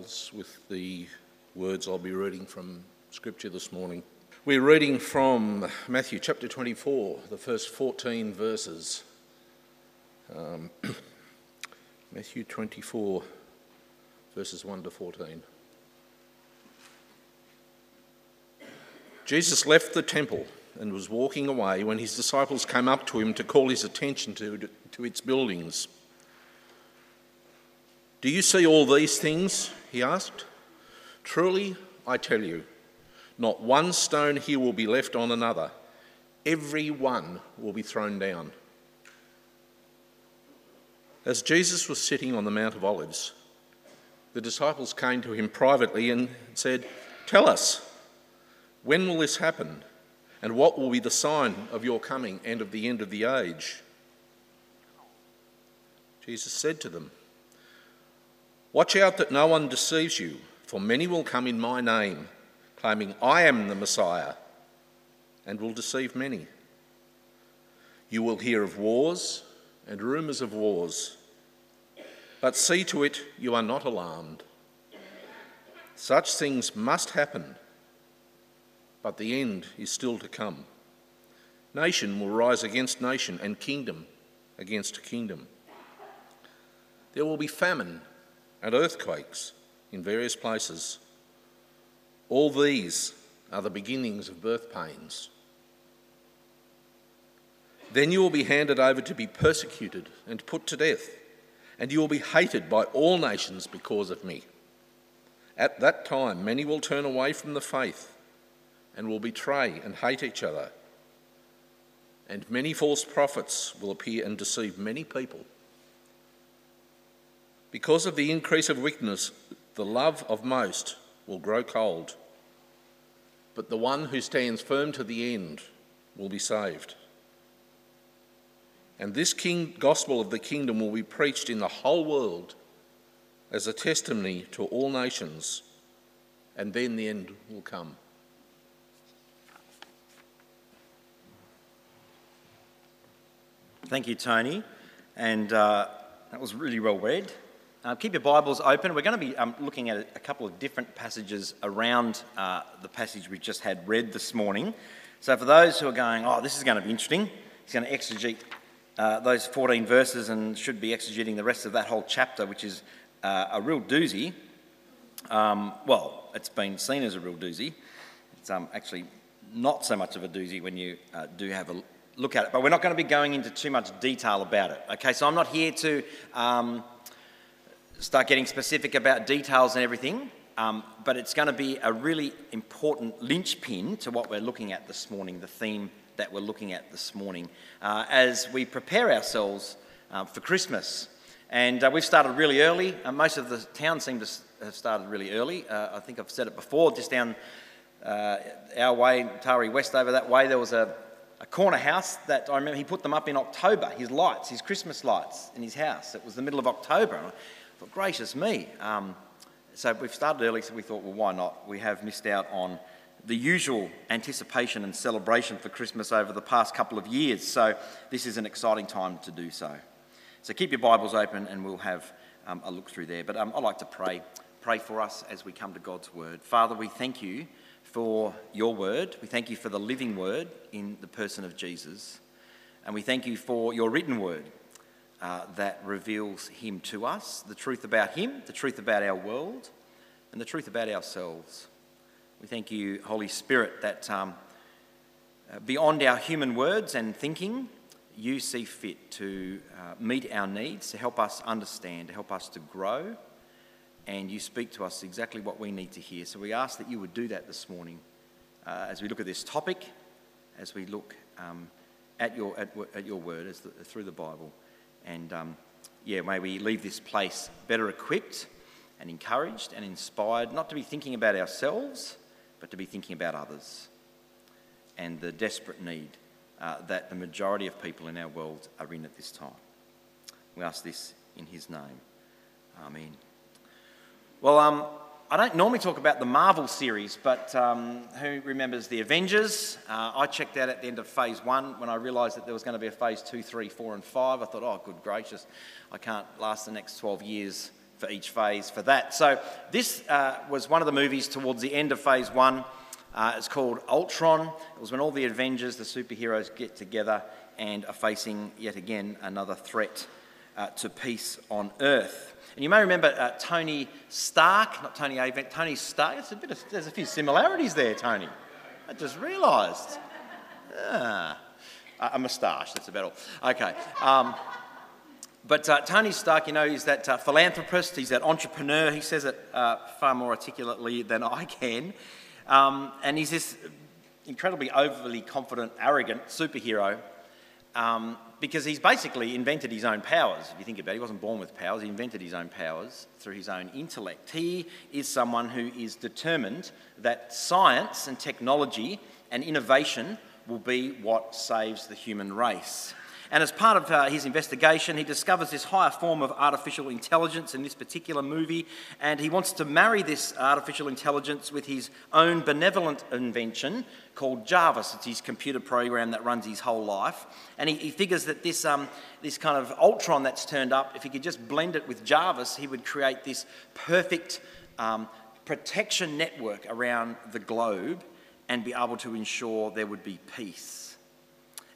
with the words I'll be reading from Scripture this morning. We're reading from Matthew chapter 24, the first 14 verses. Um, Matthew 24, verses 1 to 14. Jesus left the temple and was walking away when his disciples came up to him to call his attention to, to its buildings. Do you see all these things? He asked. Truly, I tell you, not one stone here will be left on another. Every one will be thrown down. As Jesus was sitting on the Mount of Olives, the disciples came to him privately and said, Tell us, when will this happen? And what will be the sign of your coming and of the end of the age? Jesus said to them, Watch out that no one deceives you, for many will come in my name, claiming I am the Messiah, and will deceive many. You will hear of wars and rumours of wars, but see to it you are not alarmed. Such things must happen, but the end is still to come. Nation will rise against nation, and kingdom against kingdom. There will be famine and earthquakes in various places. All these are the beginnings of birth pains. Then you will be handed over to be persecuted and put to death, and you will be hated by all nations because of me. At that time, many will turn away from the faith and will betray and hate each other. And many false prophets will appear and deceive many people. Because of the increase of wickedness, the love of most will grow cold, but the one who stands firm to the end will be saved. And this king, gospel of the kingdom will be preached in the whole world as a testimony to all nations, and then the end will come. Thank you, Tony. And uh, that was really well read. Uh, keep your Bibles open. We're going to be um, looking at a couple of different passages around uh, the passage we just had read this morning. So, for those who are going, oh, this is going to be interesting, he's going to exegete uh, those 14 verses and should be exegeting the rest of that whole chapter, which is uh, a real doozy. Um, well, it's been seen as a real doozy. It's um, actually not so much of a doozy when you uh, do have a look at it, but we're not going to be going into too much detail about it. Okay, so I'm not here to. Start getting specific about details and everything, um, but it's going to be a really important linchpin to what we're looking at this morning, the theme that we're looking at this morning, uh, as we prepare ourselves uh, for Christmas. And uh, we've started really early. Uh, most of the town seem to have started really early. Uh, I think I've said it before, just down uh, our way, Taree West over that way, there was a, a corner house that I remember he put them up in October, his lights, his Christmas lights in his house. It was the middle of October thought, gracious me. Um, so we've started early, so we thought, well, why not? We have missed out on the usual anticipation and celebration for Christmas over the past couple of years. So this is an exciting time to do so. So keep your Bibles open and we'll have um, a look through there. But um, I'd like to pray. Pray for us as we come to God's word. Father, we thank you for your word. We thank you for the living word in the person of Jesus. And we thank you for your written word uh, that reveals Him to us, the truth about Him, the truth about our world, and the truth about ourselves. We thank you, Holy Spirit, that um, uh, beyond our human words and thinking, you see fit to uh, meet our needs, to help us understand, to help us to grow, and you speak to us exactly what we need to hear. So we ask that you would do that this morning uh, as we look at this topic, as we look um, at, your, at, at, your word as the, through the Bible. And um, yeah, may we leave this place better equipped and encouraged and inspired, not to be thinking about ourselves, but to be thinking about others and the desperate need uh, that the majority of people in our world are in at this time. We ask this in His name. Amen. Well, um, I don't normally talk about the Marvel series, but um, who remembers the Avengers? Uh, I checked out at the end of phase one when I realised that there was going to be a phase two, three, four, and five. I thought, oh, good gracious, I can't last the next 12 years for each phase for that. So this uh, was one of the movies towards the end of phase one. Uh, it's called Ultron. It was when all the Avengers, the superheroes, get together and are facing yet again another threat uh, to peace on Earth. And you may remember uh, Tony Stark, not Tony Avent, Tony Stark. It's a bit of, there's a few similarities there, Tony. I just realised. Ah, a moustache, that's about all. Okay. Um, but uh, Tony Stark, you know, he's that uh, philanthropist, he's that entrepreneur. He says it uh, far more articulately than I can. Um, and he's this incredibly overly confident, arrogant superhero um, because he's basically invented his own powers. If you think about it, he wasn't born with powers, he invented his own powers through his own intellect. He is someone who is determined that science and technology and innovation will be what saves the human race. And as part of uh, his investigation, he discovers this higher form of artificial intelligence in this particular movie, and he wants to marry this artificial intelligence with his own benevolent invention called Jarvis. It's his computer program that runs his whole life. And he, he figures that this, um, this kind of Ultron that's turned up, if he could just blend it with Jarvis, he would create this perfect um, protection network around the globe and be able to ensure there would be peace.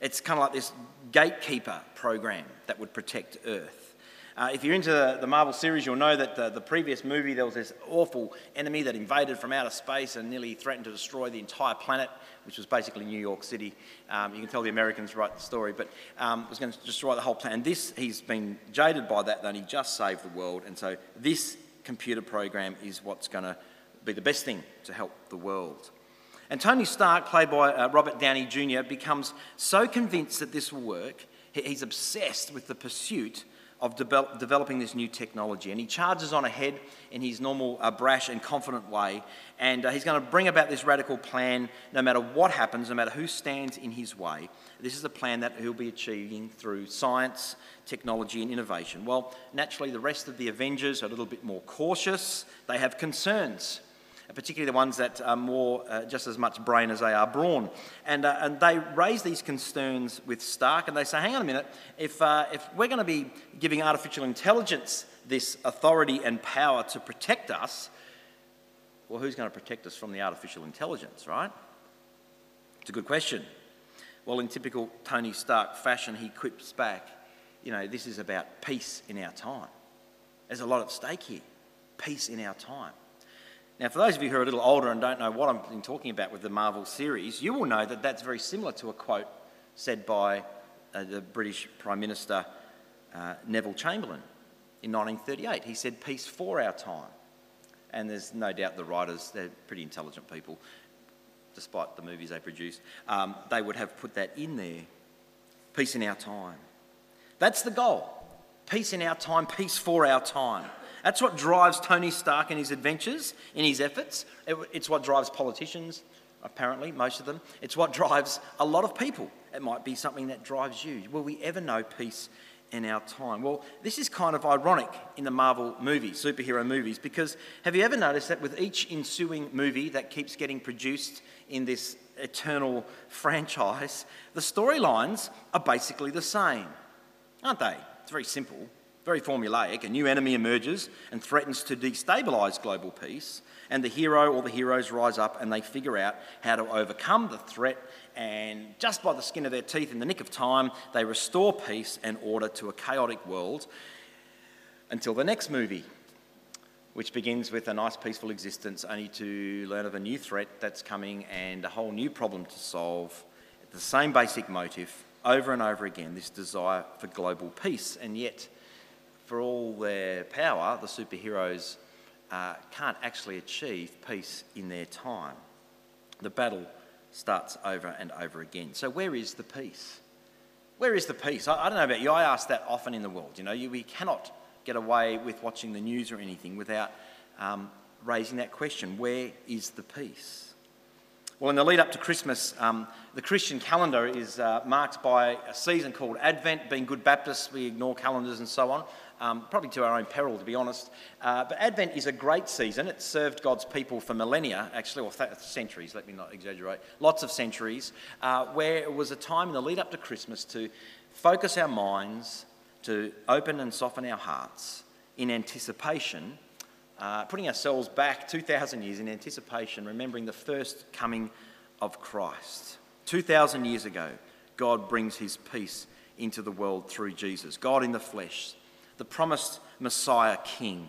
It's kind of like this gatekeeper program that would protect Earth. Uh, if you're into the Marvel series, you'll know that the, the, previous movie there was this awful enemy that invaded from outer space and nearly threatened to destroy the entire planet, which was basically New York City. Um, you can tell the Americans write the story, but um, was going to destroy the whole planet. And this, he's been jaded by that, that he just saved the world. And so this computer program is what's going to be the best thing to help the world. And Tony Stark, played by uh, Robert Downey Jr., becomes so convinced that this will work, he's obsessed with the pursuit of de- developing this new technology. And he charges on ahead in his normal uh, brash and confident way. And uh, he's going to bring about this radical plan no matter what happens, no matter who stands in his way. This is a plan that he'll be achieving through science, technology, and innovation. Well, naturally, the rest of the Avengers are a little bit more cautious. They have concerns particularly the ones that are more uh, just as much brain as they are brawn. And, uh, and they raise these concerns with Stark and they say, hang on a minute, if, uh, if we're going to be giving artificial intelligence this authority and power to protect us, well, who's going to protect us from the artificial intelligence, right? It's a good question. Well, in typical Tony Stark fashion, he quips back, you know, this is about peace in our time. There's a lot at stake here. Peace in our time. Now, for those of you who are a little older and don't know what I'm talking about with the Marvel series, you will know that that's very similar to a quote said by uh, the British Prime Minister uh, Neville Chamberlain in 1938. He said, Peace for our time. And there's no doubt the writers, they're pretty intelligent people, despite the movies they produce, um, they would have put that in there. Peace in our time. That's the goal. Peace in our time, peace for our time. That's what drives Tony Stark in his adventures, in his efforts. It's what drives politicians, apparently, most of them. It's what drives a lot of people. It might be something that drives you. Will we ever know peace in our time? Well, this is kind of ironic in the Marvel movies, superhero movies, because have you ever noticed that with each ensuing movie that keeps getting produced in this eternal franchise, the storylines are basically the same, aren't they? It's very simple very formulaic. A new enemy emerges and threatens to destabilise global peace, and the hero or the heroes rise up and they figure out how to overcome the threat. And just by the skin of their teeth, in the nick of time, they restore peace and order to a chaotic world until the next movie, which begins with a nice peaceful existence, only to learn of a new threat that's coming and a whole new problem to solve. The same basic motive over and over again this desire for global peace, and yet for all their power, the superheroes uh, can't actually achieve peace in their time. The battle starts over and over again. So, where is the peace? Where is the peace? I, I don't know about you, I ask that often in the world. You know, you, we cannot get away with watching the news or anything without um, raising that question where is the peace? Well, in the lead up to Christmas, um, the Christian calendar is uh, marked by a season called Advent. Being good Baptists, we ignore calendars and so on um, probably to our own peril, to be honest. Uh, but Advent is a great season. It's served God's people for millennia, actually, or th- centuries, let me not exaggerate, lots of centuries, uh, where it was a time in the lead up to Christmas to focus our minds, to open and soften our hearts, in anticipation, uh, putting ourselves back 2,000 years in anticipation, remembering the first coming of Christ. 2,000 years ago, God brings his peace into the world through Jesus, God in the flesh, the promised Messiah King,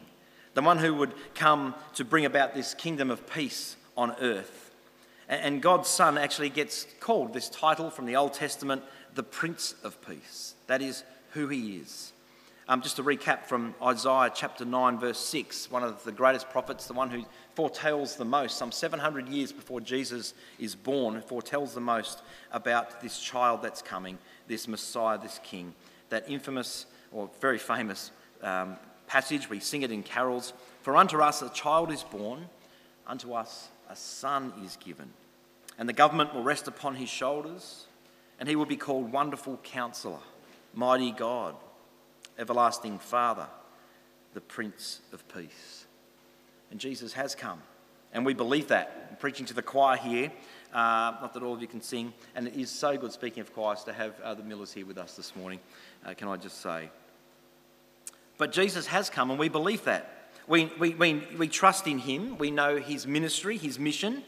the one who would come to bring about this kingdom of peace on earth. And God's Son actually gets called this title from the Old Testament, the Prince of Peace. That is who he is. Um, just to recap from Isaiah chapter 9, verse 6, one of the greatest prophets, the one who foretells the most, some 700 years before Jesus is born, foretells the most about this child that's coming, this Messiah, this King. That infamous or very famous um, passage, we sing it in carols For unto us a child is born, unto us a son is given, and the government will rest upon his shoulders, and he will be called Wonderful Counselor, Mighty God everlasting Father, the Prince of Peace. And Jesus has come. And we believe that. I'm preaching to the choir here, uh, not that all of you can sing. And it is so good, speaking of choirs, to have uh, the Millers here with us this morning, uh, can I just say. But Jesus has come, and we believe that. We, we, we, we trust in him. We know his ministry, his mission.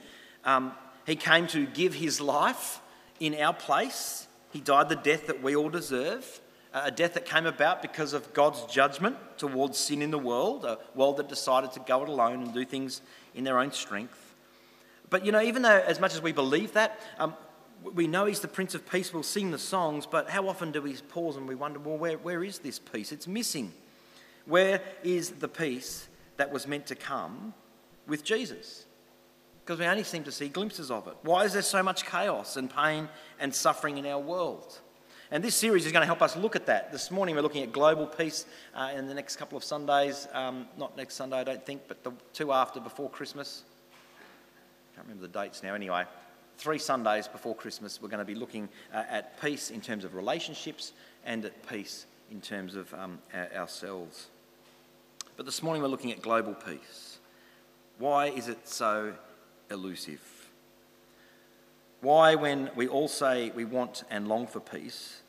Um, he came to give his life in our place. He died the death that we all deserve a death that came about because of God's judgment towards sin in the world, a world that decided to go it alone and do things in their own strength. But you know, even though as much as we believe that, um, we know He's the Prince of Peace, we'll sing the songs, but how often do we pause and we wonder, well, where, where is this peace? It's missing. Where is the peace that was meant to come with Jesus? Because we only seem to see glimpses of it. Why is there so much chaos and pain and suffering in our world? And this series is going to help us look at that. This morning we're looking at global peace uh, in the next couple of Sundays. Um, not next Sunday, I don't think, but the two after before Christmas. I can't remember the dates now. Anyway, three Sundays before Christmas, we're going to be looking uh, at peace in terms of relationships and at peace in terms of um, ourselves. But this morning we're looking at global peace. Why is it so elusive? Why, when we all say we want and long for peace,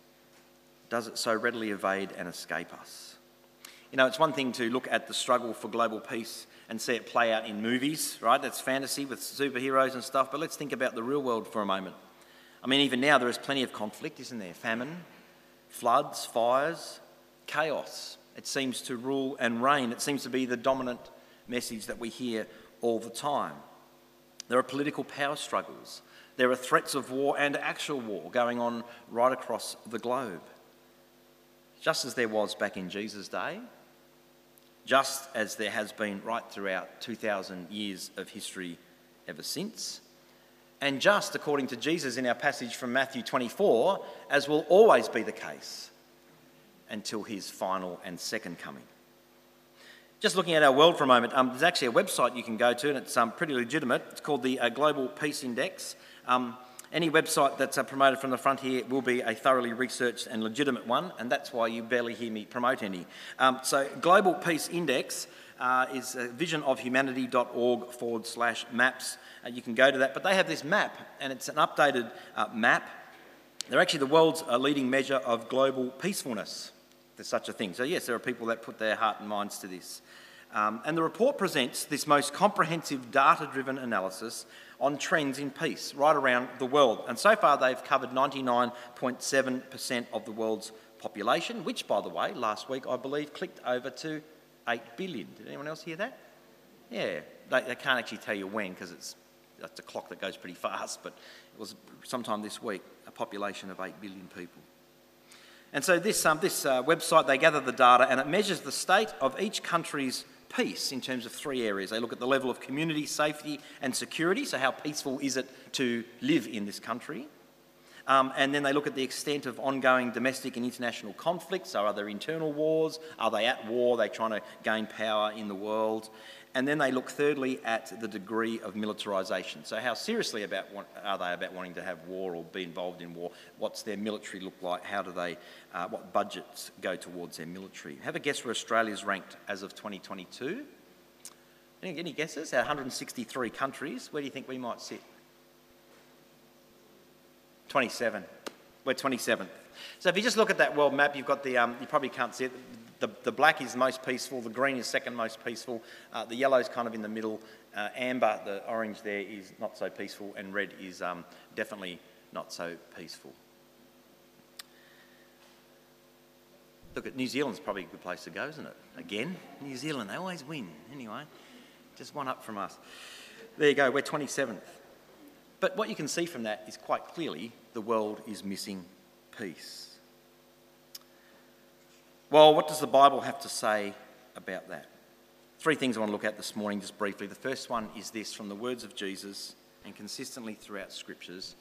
does it so readily evade and escape us? You know, it's one thing to look at the struggle for global peace and see it play out in movies, right? That's fantasy with superheroes and stuff, but let's think about the real world for a moment. I mean, even now there is plenty of conflict, isn't there? Famine, floods, fires, chaos. It seems to rule and reign. It seems to be the dominant message that we hear all the time. There are political power struggles. There are threats of war and actual war going on right across the globe. Just as there was back in Jesus' day, just as there has been right throughout 2,000 years of history ever since, and just according to Jesus in our passage from Matthew 24, as will always be the case until his final and second coming. Just looking at our world for a moment, um, there's actually a website you can go to, and it's um, pretty legitimate. It's called the uh, Global Peace Index. Um, any website that's uh, promoted from the front here will be a thoroughly researched and legitimate one, and that's why you barely hear me promote any. Um, so, Global Peace Index uh, is uh, visionofhumanity.org forward slash maps. Uh, you can go to that, but they have this map, and it's an updated uh, map. They're actually the world's uh, leading measure of global peacefulness. There's such a thing. So, yes, there are people that put their heart and minds to this. Um, and the report presents this most comprehensive data driven analysis on trends in peace right around the world. And so far, they've covered 99.7% of the world's population, which, by the way, last week I believe clicked over to 8 billion. Did anyone else hear that? Yeah, they, they can't actually tell you when because it's that's a clock that goes pretty fast, but it was sometime this week a population of 8 billion people. And so this, um, this uh, website, they gather the data and it measures the state of each country's peace in terms of three areas. They look at the level of community safety and security, so how peaceful is it to live in this country? Um, and then they look at the extent of ongoing domestic and international conflicts. So, are there internal wars? Are they at war? Are they trying to gain power in the world? And then they look thirdly at the degree of militarisation. So, how seriously about are they about wanting to have war or be involved in war? What's their military look like? How do they, uh, what budgets go towards their military? Have a guess where Australia's ranked as of 2022? Any, any guesses? Out 163 countries, where do you think we might sit? 27. We're 27th. So if you just look at that world map, you've got the, um, you probably can't see it, The, the black is most peaceful, the green is second most peaceful, uh, the yellow is kind of in the middle, uh, amber, the orange there, is not so peaceful, and red is um, definitely not so peaceful. Look, New Zealand's probably a good place to go, isn't it? Again, New Zealand, they always win. Anyway, just one up from us. There you go, we're 27th. But what you can see from that is quite clearly the world is missing peace. Well, what does the Bible have to say about that? Three things I want to look at this morning, just briefly. The first one is this from the words of Jesus and consistently throughout scriptures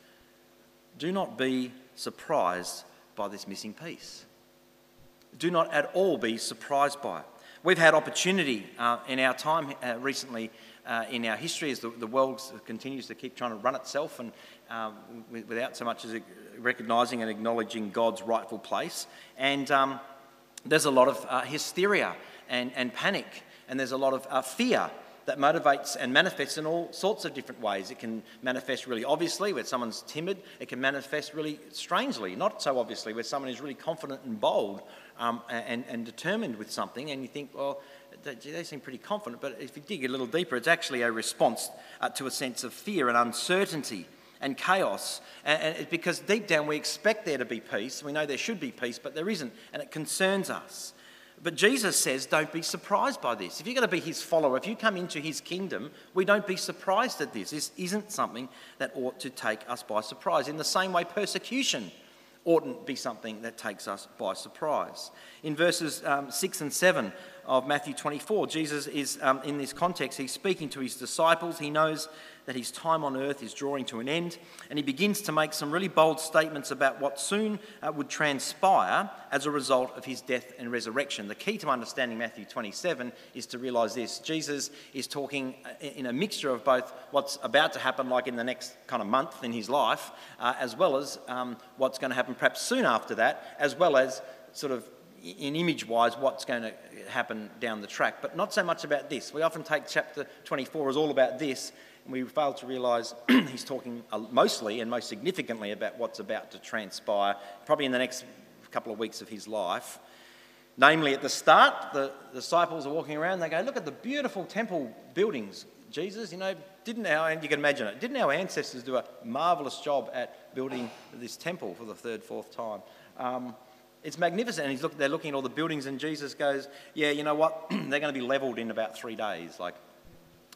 do not be surprised by this missing peace. Do not at all be surprised by it. We've had opportunity uh, in our time uh, recently uh, in our history as the, the, world continues to keep trying to run itself and um, without so much as recognising and acknowledging God's rightful place. And um, there's a lot of uh, hysteria and, and panic, and there's a lot of uh, fear that motivates and manifests in all sorts of different ways. It can manifest really obviously where someone's timid. It can manifest really strangely, not so obviously, where someone is really confident and bold um, and, and determined with something, and you think, well, they seem pretty confident, but if you dig a little deeper, it's actually a response uh, to a sense of fear and uncertainty and chaos. And, and because deep down we expect there to be peace. We know there should be peace, but there isn't, and it concerns us. But Jesus says, don't be surprised by this. If you're going to be his follower, if you come into his kingdom, we don't be surprised at this. This isn't something that ought to take us by surprise. In the same way, persecution oughtn't be something that takes us by surprise. In verses um, 6 and 7 of Matthew 24, Jesus is, um, in this context, he's speaking to his disciples. He knows that his time on earth is drawing to an end, and he begins to make some really bold statements about what soon uh, would transpire as a result of his death and resurrection. The key to understanding Matthew 27 is to realize this Jesus is talking uh, in a mixture of both what's about to happen, like in the next kind of month in his life, uh, as well as um, what's going to happen perhaps soon after that, as well as sort of in image wise what's going to happen down the track, but not so much about this. We often take chapter 24 as all about this, and we fail to realise he's talking uh, mostly and most significantly about what's about to transpire, probably in the next couple of weeks of his life. Namely, at the start, the disciples are walking around, they go, Look at the beautiful temple buildings. Jesus, you know, didn't our, and you can imagine it, didn't our ancestors do a marvellous job at building this temple for the third, fourth time? Um, it's magnificent. And look, they're looking at all the buildings, and Jesus goes, Yeah, you know what? they're going to be levelled in about three days. Like,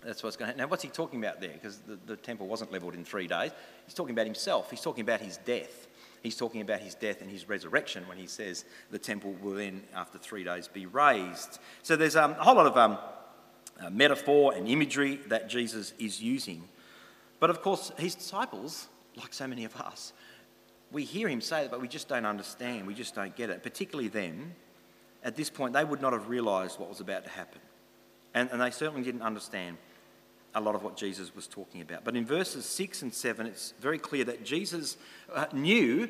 that's what's going to happen. Now, what's he talking about there? Because the, the temple wasn't levelled in three days. He's talking about himself. He's talking about his death. He's talking about his death and his resurrection when he says the temple will then, after three days, be raised. So there's um, a whole lot of um, uh, metaphor and imagery that Jesus is using. But of course, his disciples, like so many of us, we hear him say that, but we just don't understand. We just don't get it. Particularly them, at this point, they would not have realised what was about to happen. And, and they certainly didn't understand a lot of what Jesus was talking about. But in verses 6 and 7, it's very clear that Jesus uh, knew,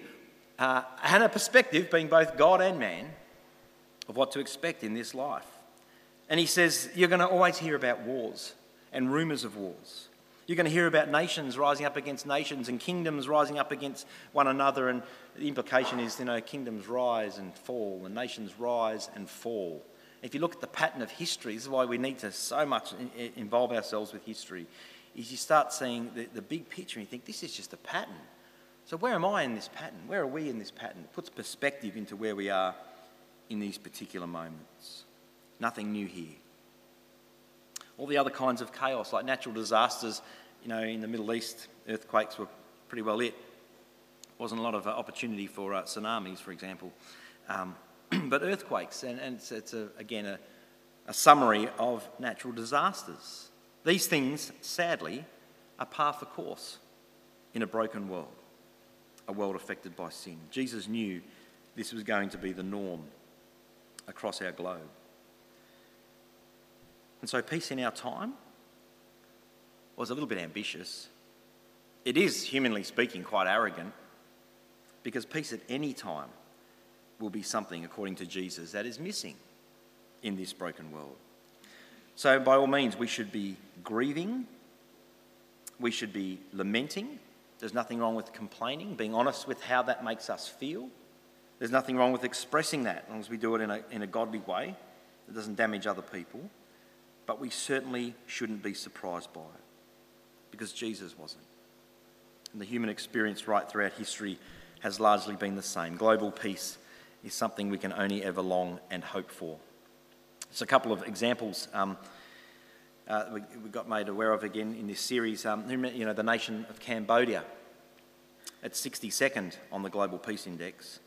uh, had a perspective, being both God and man, of what to expect in this life. And he says, You're going to always hear about wars and rumours of wars. You're going to hear about nations rising up against nations and kingdoms rising up against one another. And the implication is, you know, kingdoms rise and fall, and nations rise and fall. If you look at the pattern of history, this is why we need to so much involve ourselves with history, is you start seeing the, the big picture and you think, this is just a pattern. So where am I in this pattern? Where are we in this pattern? It puts perspective into where we are in these particular moments. Nothing new here. All the other kinds of chaos, like natural disasters, you know, in the Middle East, earthquakes were pretty well it. Wasn't a lot of uh, opportunity for uh, tsunamis, for example. Um, but earthquakes, and, and it's, it's a, again a, a summary of natural disasters. These things, sadly, are par for course in a broken world, a world affected by sin. Jesus knew this was going to be the norm across our globe. And so, peace in our time was a little bit ambitious. It is, humanly speaking, quite arrogant because peace at any time will be something, according to Jesus, that is missing in this broken world. So, by all means, we should be grieving, we should be lamenting. There's nothing wrong with complaining, being honest with how that makes us feel. There's nothing wrong with expressing that as long as we do it in a, in a godly way that doesn't damage other people. But we certainly shouldn't be surprised by it because Jesus wasn't. And the human experience right throughout history has largely been the same. Global peace is something we can only ever long and hope for. Just a couple of examples um, uh, we, we, got made aware of again in this series. Um, you know, the nation of Cambodia, at 62nd on the Global Peace Index.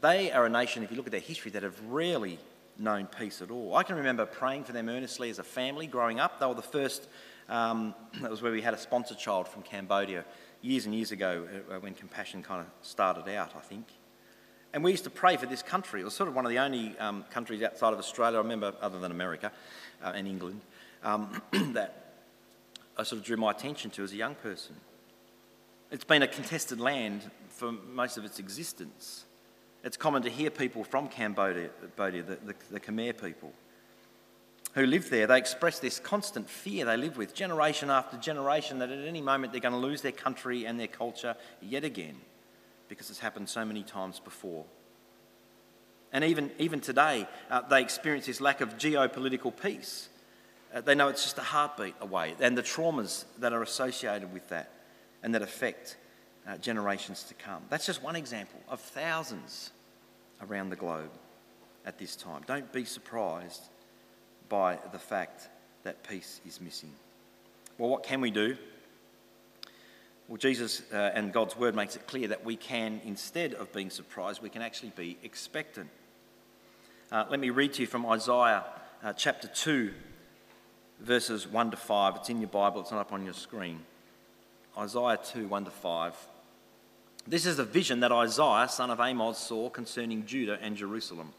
They are a nation, if you look at their history, that have rarely known peace at all. I can remember praying for them earnestly as a family growing up. They were the first, um, that was where we had a sponsor child from Cambodia years and years ago uh, when Compassion kind of started out, I think. And we used to pray for this country. It was sort of one of the only um, countries outside of Australia, I remember, other than America uh, and England, um, that I sort of drew my attention to as a young person. It's been a contested land for most of its existence. It's common to hear people from Cambodia, the, the, the Khmer people, who live there, they express this constant fear they live with, generation after generation, that at any moment they're going to lose their country and their culture yet again, because it's happened so many times before. And even, even today, uh, they experience this lack of geopolitical peace. Uh, they know it's just a heartbeat away, and the traumas that are associated with that and that affect uh, generations to come. That's just one example of thousands around the globe at this time. Don't be surprised by the fact that peace is missing. Well, what can we do? Well, Jesus uh, and God's word makes it clear that we can, instead of being surprised, we can actually be expectant. Uh, let me read to you from Isaiah uh, chapter 2, verses 1 to 5. It's in your Bible, it's not up on your screen. Isaiah 2, 1 to 5. This is a vision that Isaiah, son of Amos, saw concerning Judah and Jerusalem.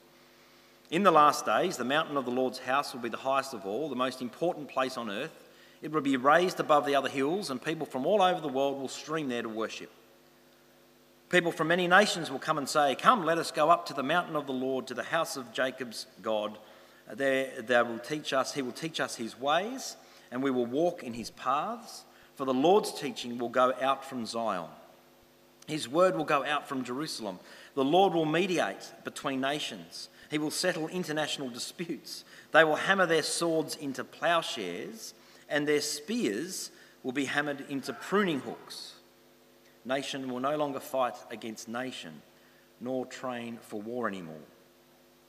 In the last days, the mountain of the Lord's house will be the highest of all, the most important place on earth. It will be raised above the other hills, and people from all over the world will stream there to worship. People from many nations will come and say, Come, let us go up to the mountain of the Lord, to the house of Jacob's God. There they will teach us, he will teach us his ways, and we will walk in his paths. For the Lord's teaching will go out from Zion. His word will go out from Jerusalem. The Lord will mediate between nations. He will settle international disputes. They will hammer their swords into plowshares, and their spears will be hammered into pruning hooks. Nation will no longer fight against nation, nor train for war anymore.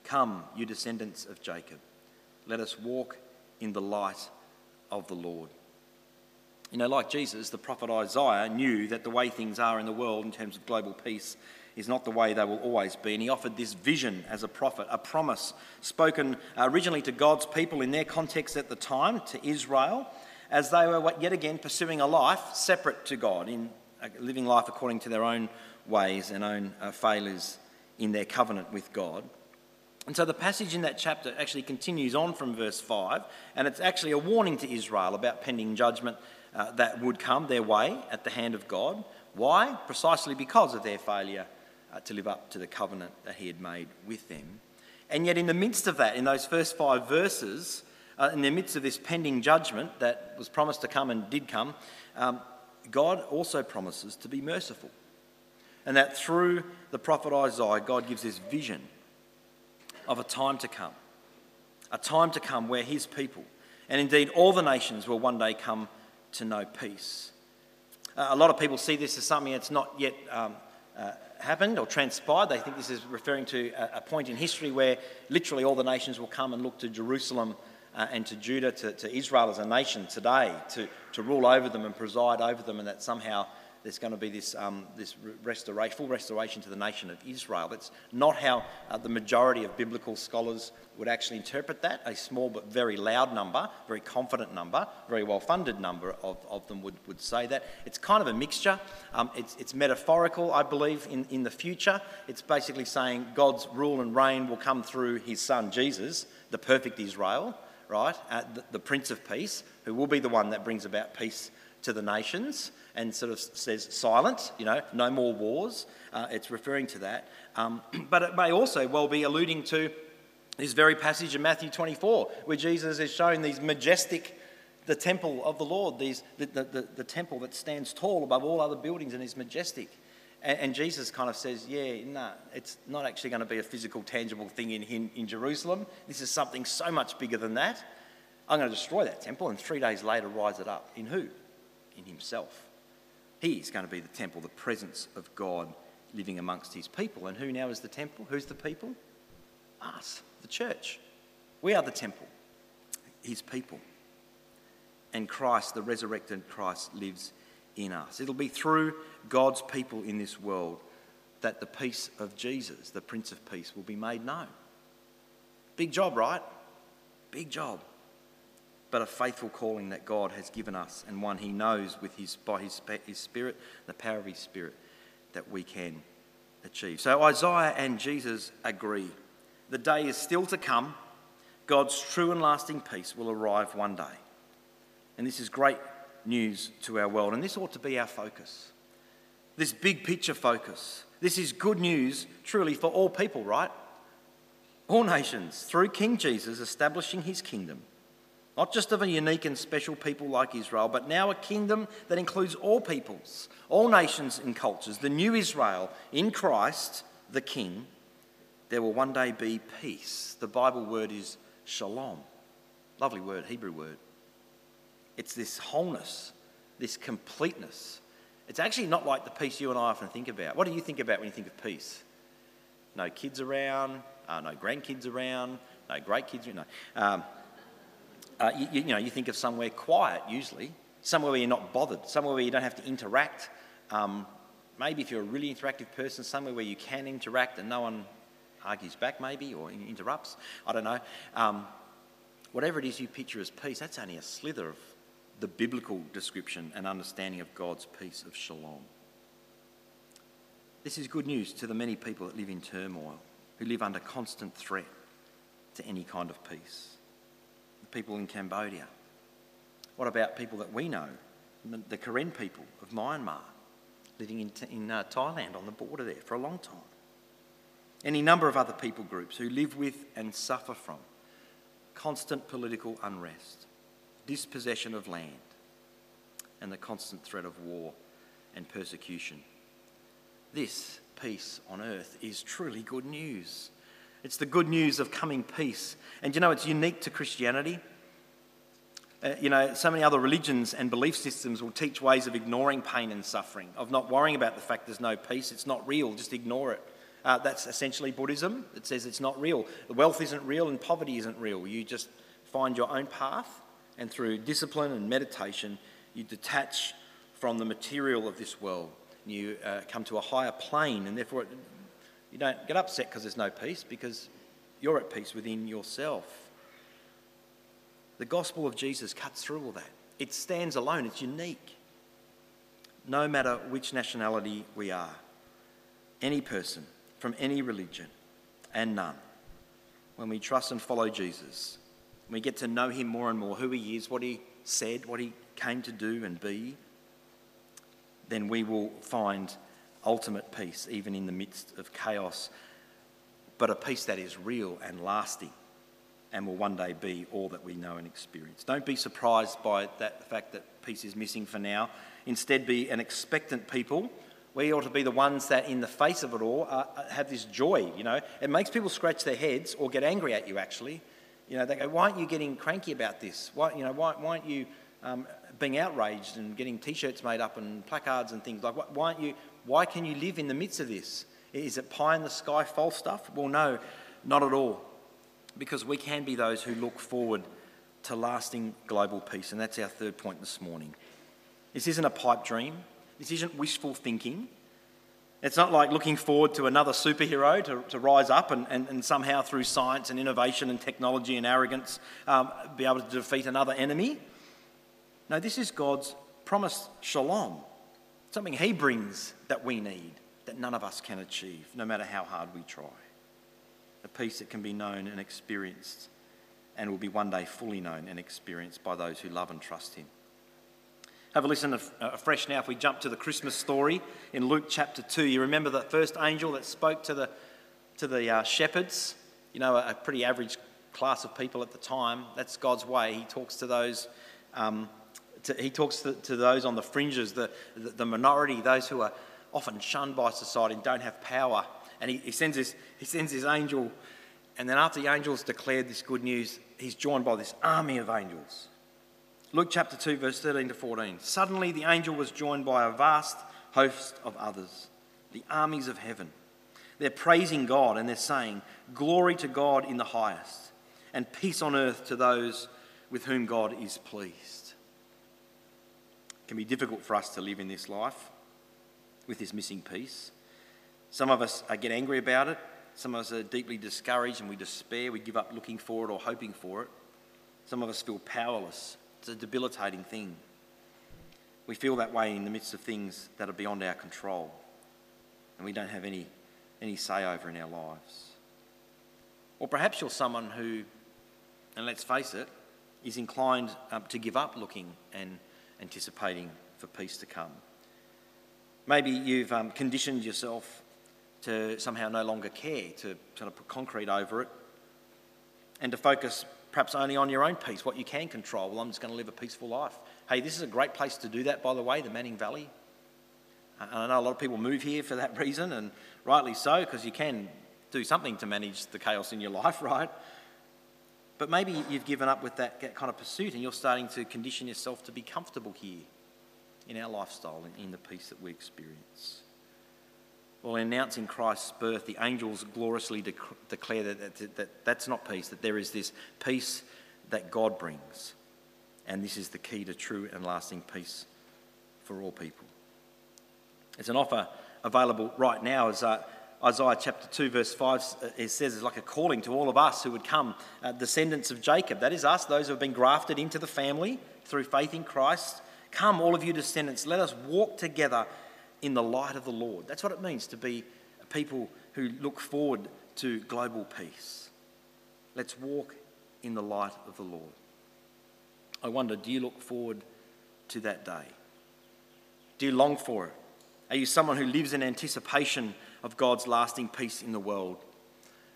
Come, you descendants of Jacob, let us walk in the light of the Lord. You know, like Jesus, the prophet Isaiah knew that the way things are in the world in terms of global peace is not the way they will always be. And he offered this vision as a prophet, a promise spoken originally to God's people in their context at the time, to Israel, as they were yet again pursuing a life separate to God, in living life according to their own ways and own uh, failures in their covenant with God. And so the passage in that chapter actually continues on from verse 5, and it's actually a warning to Israel about pending judgment uh, that would come their way at the hand of God. Why? Precisely because of their failure uh, to live up to the covenant that he had made with them. And yet, in the midst of that, in those first five verses, uh, in the midst of this pending judgment that was promised to come and did come, um, God also promises to be merciful. And that through the prophet Isaiah, God gives this vision of a time to come, a time to come where his people, and indeed all the nations, will one day come to know peace. Uh, a lot of people see this as something that's not yet um, uh, happened or transpired. They think this is referring to a, a, point in history where literally all the nations will come and look to Jerusalem uh, and to Judah, to, to, Israel as a nation today, to, to rule over them and preside over them, and that somehow there's going to be this, um, this restoration, full restoration to the nation of Israel. That's not how uh, the majority of biblical scholars would actually interpret that. A small but very loud number, very confident number, very well funded number of, of them would, would say that. It's kind of a mixture. Um, it's, it's metaphorical, I believe, in, in the future. It's basically saying God's rule and reign will come through his son Jesus, the perfect Israel, right? Uh, the, the Prince of Peace, who will be the one that brings about peace to the nations and sort of says silent, you know, no more wars. Uh, it's referring to that. Um, but it may also well be alluding to this very passage in Matthew 24, where Jesus is showing these majestic, the temple of the Lord, these, the, the, the, the temple that stands tall above all other buildings and is majestic. And, and Jesus kind of says, yeah, no, nah, it's not actually going to be a physical, tangible thing in, in, in Jerusalem. This is something so much bigger than that. I'm going to destroy that temple and three days later rise it up. In who? In himself. He's going to be the temple, the presence of God living amongst his people. And who now is the temple? Who's the people? Us, the church. We are the temple, his people. And Christ, the resurrected Christ, lives in us. It'll be through God's people in this world that the peace of Jesus, the Prince of Peace, will be made known. Big job, right? Big job. But a faithful calling that God has given us, and one He knows with his, by his, his Spirit, the power of His Spirit, that we can achieve. So Isaiah and Jesus agree. The day is still to come. God's true and lasting peace will arrive one day. And this is great news to our world. And this ought to be our focus. This big picture focus. This is good news, truly, for all people, right? All nations, through King Jesus establishing his kingdom. Not just of a unique and special people like Israel, but now a kingdom that includes all peoples, all nations and cultures. The new Israel in Christ, the King, there will one day be peace. The Bible word is shalom. Lovely word, Hebrew word. It's this wholeness, this completeness. It's actually not like the peace you and I often think about. What do you think about when you think of peace? No kids around, uh, no grandkids around, no great kids. Know, um, uh, you, you, know, you think of somewhere quiet usually, somewhere where you're not bothered, somewhere where you don't have to interact. Um, maybe if you're a really interactive person, somewhere where you can interact and no one argues back, maybe, or interrupts. I don't know. Um, whatever it is you picture as peace, that's only a slither of the biblical description and understanding of God's peace of shalom. This is good news to the many people that live in turmoil, who live under constant threat to any kind of peace. People in Cambodia. What about people that we know? The Karen people of Myanmar, living in, in uh, Thailand on the border there for a long time. Any number of other people groups who live with and suffer from constant political unrest dispossession of land, and the constant threat of war and persecution. This peace on earth is truly good news. It's the good news of coming peace. And you know, it's unique to Christianity. Uh, you know, so many other religions and belief systems will teach ways of ignoring pain and suffering, of not worrying about the fact there's no peace. It's not real, just ignore it. Uh, that's essentially Buddhism. It says it's not real. Wealth isn't real and poverty isn't real. You just find your own path and through discipline and meditation, you detach from the material of this world. You uh, come to a higher plane, and therefore you don't get upset because there's no peace, because you're at peace within yourself. The gospel of Jesus cuts through all that. It stands alone, it's unique. No matter which nationality we are, any person from any religion, and none, when we trust and follow Jesus, we get to know him more and more, who he is, what he said, what he came to do and be, then we will find ultimate peace, even in the midst of chaos, but a peace that is real and lasting and will one day be all that we know and experience. Don't be surprised by that the fact that peace is missing for now. Instead, be an expectant people. We ought to be the ones that, in the face of it all, uh, have this joy. You know, it makes people scratch their heads or get angry at you. Actually, you know, they go, why aren't you getting cranky about this? Why, you know, why, why aren't you um, being outraged and getting T-shirts made up and placards and things like? Why, aren't you? Why can you live in the midst of this? Is it pie in the sky false stuff? Well, no, not at all, because we can be those who look forward to lasting global peace, and that's our third point this morning. This isn't a pipe dream. This isn't wishful thinking. It's not like looking forward to another superhero to, to rise up and, and, and somehow through science and innovation and technology and arrogance um, be able to defeat another enemy. No, this is God's promised shalom, something He brings that we need, that none of us can achieve, no matter how hard we try. A peace that can be known and experienced and will be one day fully known and experienced by those who love and trust Him. Have a listen afresh now if we jump to the Christmas story in Luke chapter 2. You remember the first angel that spoke to the, to the uh, shepherds? You know, a, a, pretty average class of people at the time. That's God's way. He talks to those. Um, to, he talks to, to, those on the fringes, the, the, the, minority, those who are often shunned by society and don't have power. And he, he, sends his, he sends his angel, and then after the angels declared this good news, he's joined by this army of angels. Luke chapter 2, verse 13 to 14. Suddenly the angel was joined by a vast host of others, the armies of heaven. They're praising God and they're saying, Glory to God in the highest, and peace on earth to those with whom God is pleased. Can be difficult for us to live in this life with this missing piece. Some of us get angry about it. Some of us are deeply discouraged and we despair. We give up looking for it or hoping for it. Some of us feel powerless. It's a debilitating thing. We feel that way in the midst of things that are beyond our control and we don't have any, any say over in our lives. Or perhaps you're someone who, and let's face it, is inclined um, to give up looking and anticipating for peace to come. Maybe you've um, conditioned yourself to somehow no longer care, to sort of put concrete over it, and to focus perhaps only on your own peace, what you can control. Well, I'm just going to live a peaceful life. Hey, this is a great place to do that, by the way, the Manning Valley. And I know a lot of people move here for that reason, and rightly so, because you can do something to manage the chaos in your life, right? But maybe you've given up with that kind of pursuit and you're starting to condition yourself to be comfortable here in our lifestyle and in the peace that we experience. Well, in announcing Christ's birth, the angels gloriously declare that, that, that that's not peace, that there is this peace that God brings. And this is the key to true and lasting peace for all people. It's an offer available right now as uh, Isaiah chapter 2, verse 5, uh, it says it's like a calling to all of us who would come, uh, descendants of Jacob. That is us, those who have been grafted into the family through faith in Christ. Come, all of you descendants, let us walk together in the light of the Lord. That's what it means to be a people who look forward to global peace. Let's walk in the light of the Lord. I wonder, do you look forward to that day? Do you long for it? Are you someone who lives in anticipation of God's lasting peace in the world?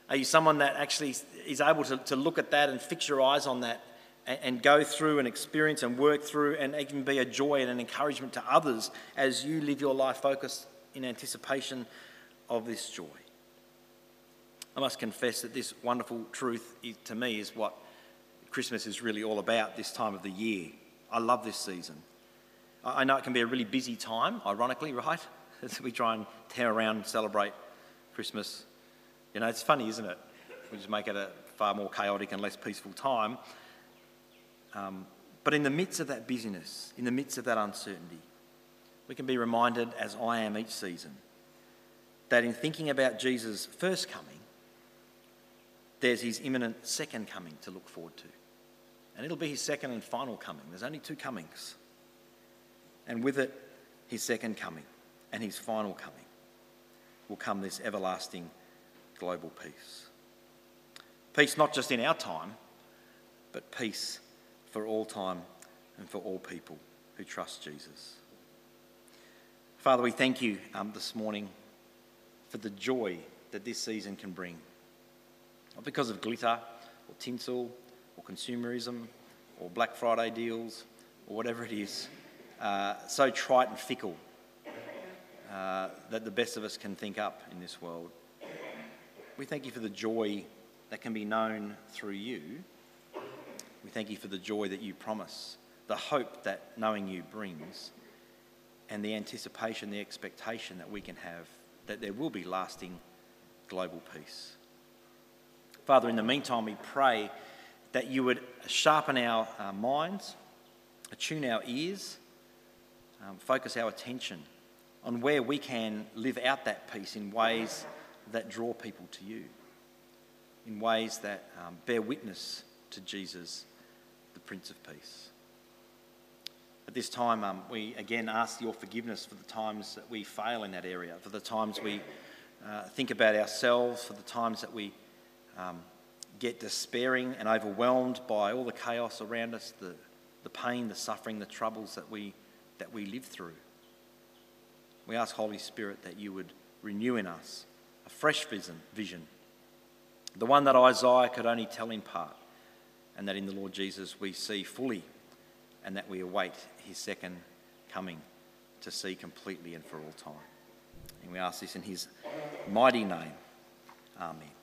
Are you someone that actually is able to, to look at that and fix your eyes on that and, and go through and experience and work through and even be a joy and an encouragement to others as you live your life focused in anticipation of this joy? I must confess that this wonderful truth to me is what Christmas is really all about this time of the year. I love this season. I know it can be a really busy time, ironically, right? As we try and tear around and celebrate Christmas. You know, it's funny, isn't it? We just make it a far more chaotic and less peaceful time. Um, but in the midst of that busyness, in the midst of that uncertainty, we can be reminded, as I am each season, that in thinking about Jesus' first coming, there's his imminent second coming to look forward to. And it'll be his second and final coming. There's only two comings and with it, his second coming and his final coming will come this everlasting global peace. Peace not just in our time, but peace for all time and for all people who trust Jesus. Father, we thank you um, this morning for the joy that this season can bring. Not because of glitter or tinsel or consumerism or Black Friday deals or whatever it is uh, so trite and fickle uh, that the best of us can think up in this world. We thank you for the joy that can be known through you. We thank you for the joy that you promise, the hope that knowing you brings, and the anticipation, the expectation that we can have that there will be lasting global peace. Father, in the meantime, we pray that you would sharpen our, our minds, attune our ears, um, focus our attention on where we can live out that peace in ways that draw people to you, in ways that um, bear witness to Jesus, the Prince of Peace. At this time, um, we again ask your forgiveness for the times that we fail in that area, for the times we uh, think about ourselves, for the times that we um, get despairing and overwhelmed by all the chaos around us, the, the pain, the suffering, the troubles that we that we live through. We ask, Holy Spirit, that you would renew in us a fresh vision, vision, the one that Isaiah could only tell in part, and that in the Lord Jesus we see fully, and that we await his second coming to see completely and for all time. And we ask this in his mighty name. Amen.